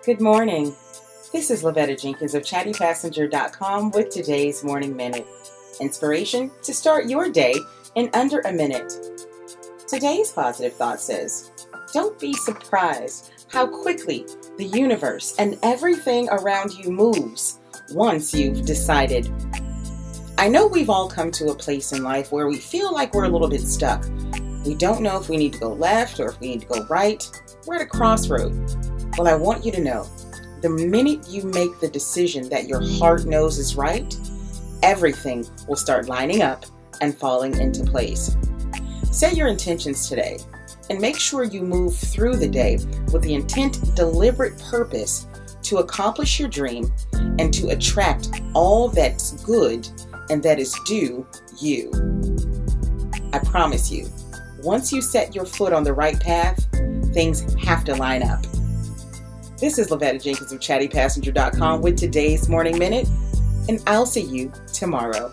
Good morning. This is Lavetta Jenkins of chattypassenger.com with today's Morning Minute. Inspiration to start your day in under a minute. Today's positive thought says, Don't be surprised how quickly the universe and everything around you moves once you've decided. I know we've all come to a place in life where we feel like we're a little bit stuck. We don't know if we need to go left or if we need to go right. We're at a crossroad. Well, I want you to know the minute you make the decision that your heart knows is right, everything will start lining up and falling into place. Set your intentions today and make sure you move through the day with the intent, deliberate purpose to accomplish your dream and to attract all that's good and that is due you. I promise you, once you set your foot on the right path, things have to line up. This is Lavetta Jenkins of chattypassenger.com with today's Morning Minute, and I'll see you tomorrow.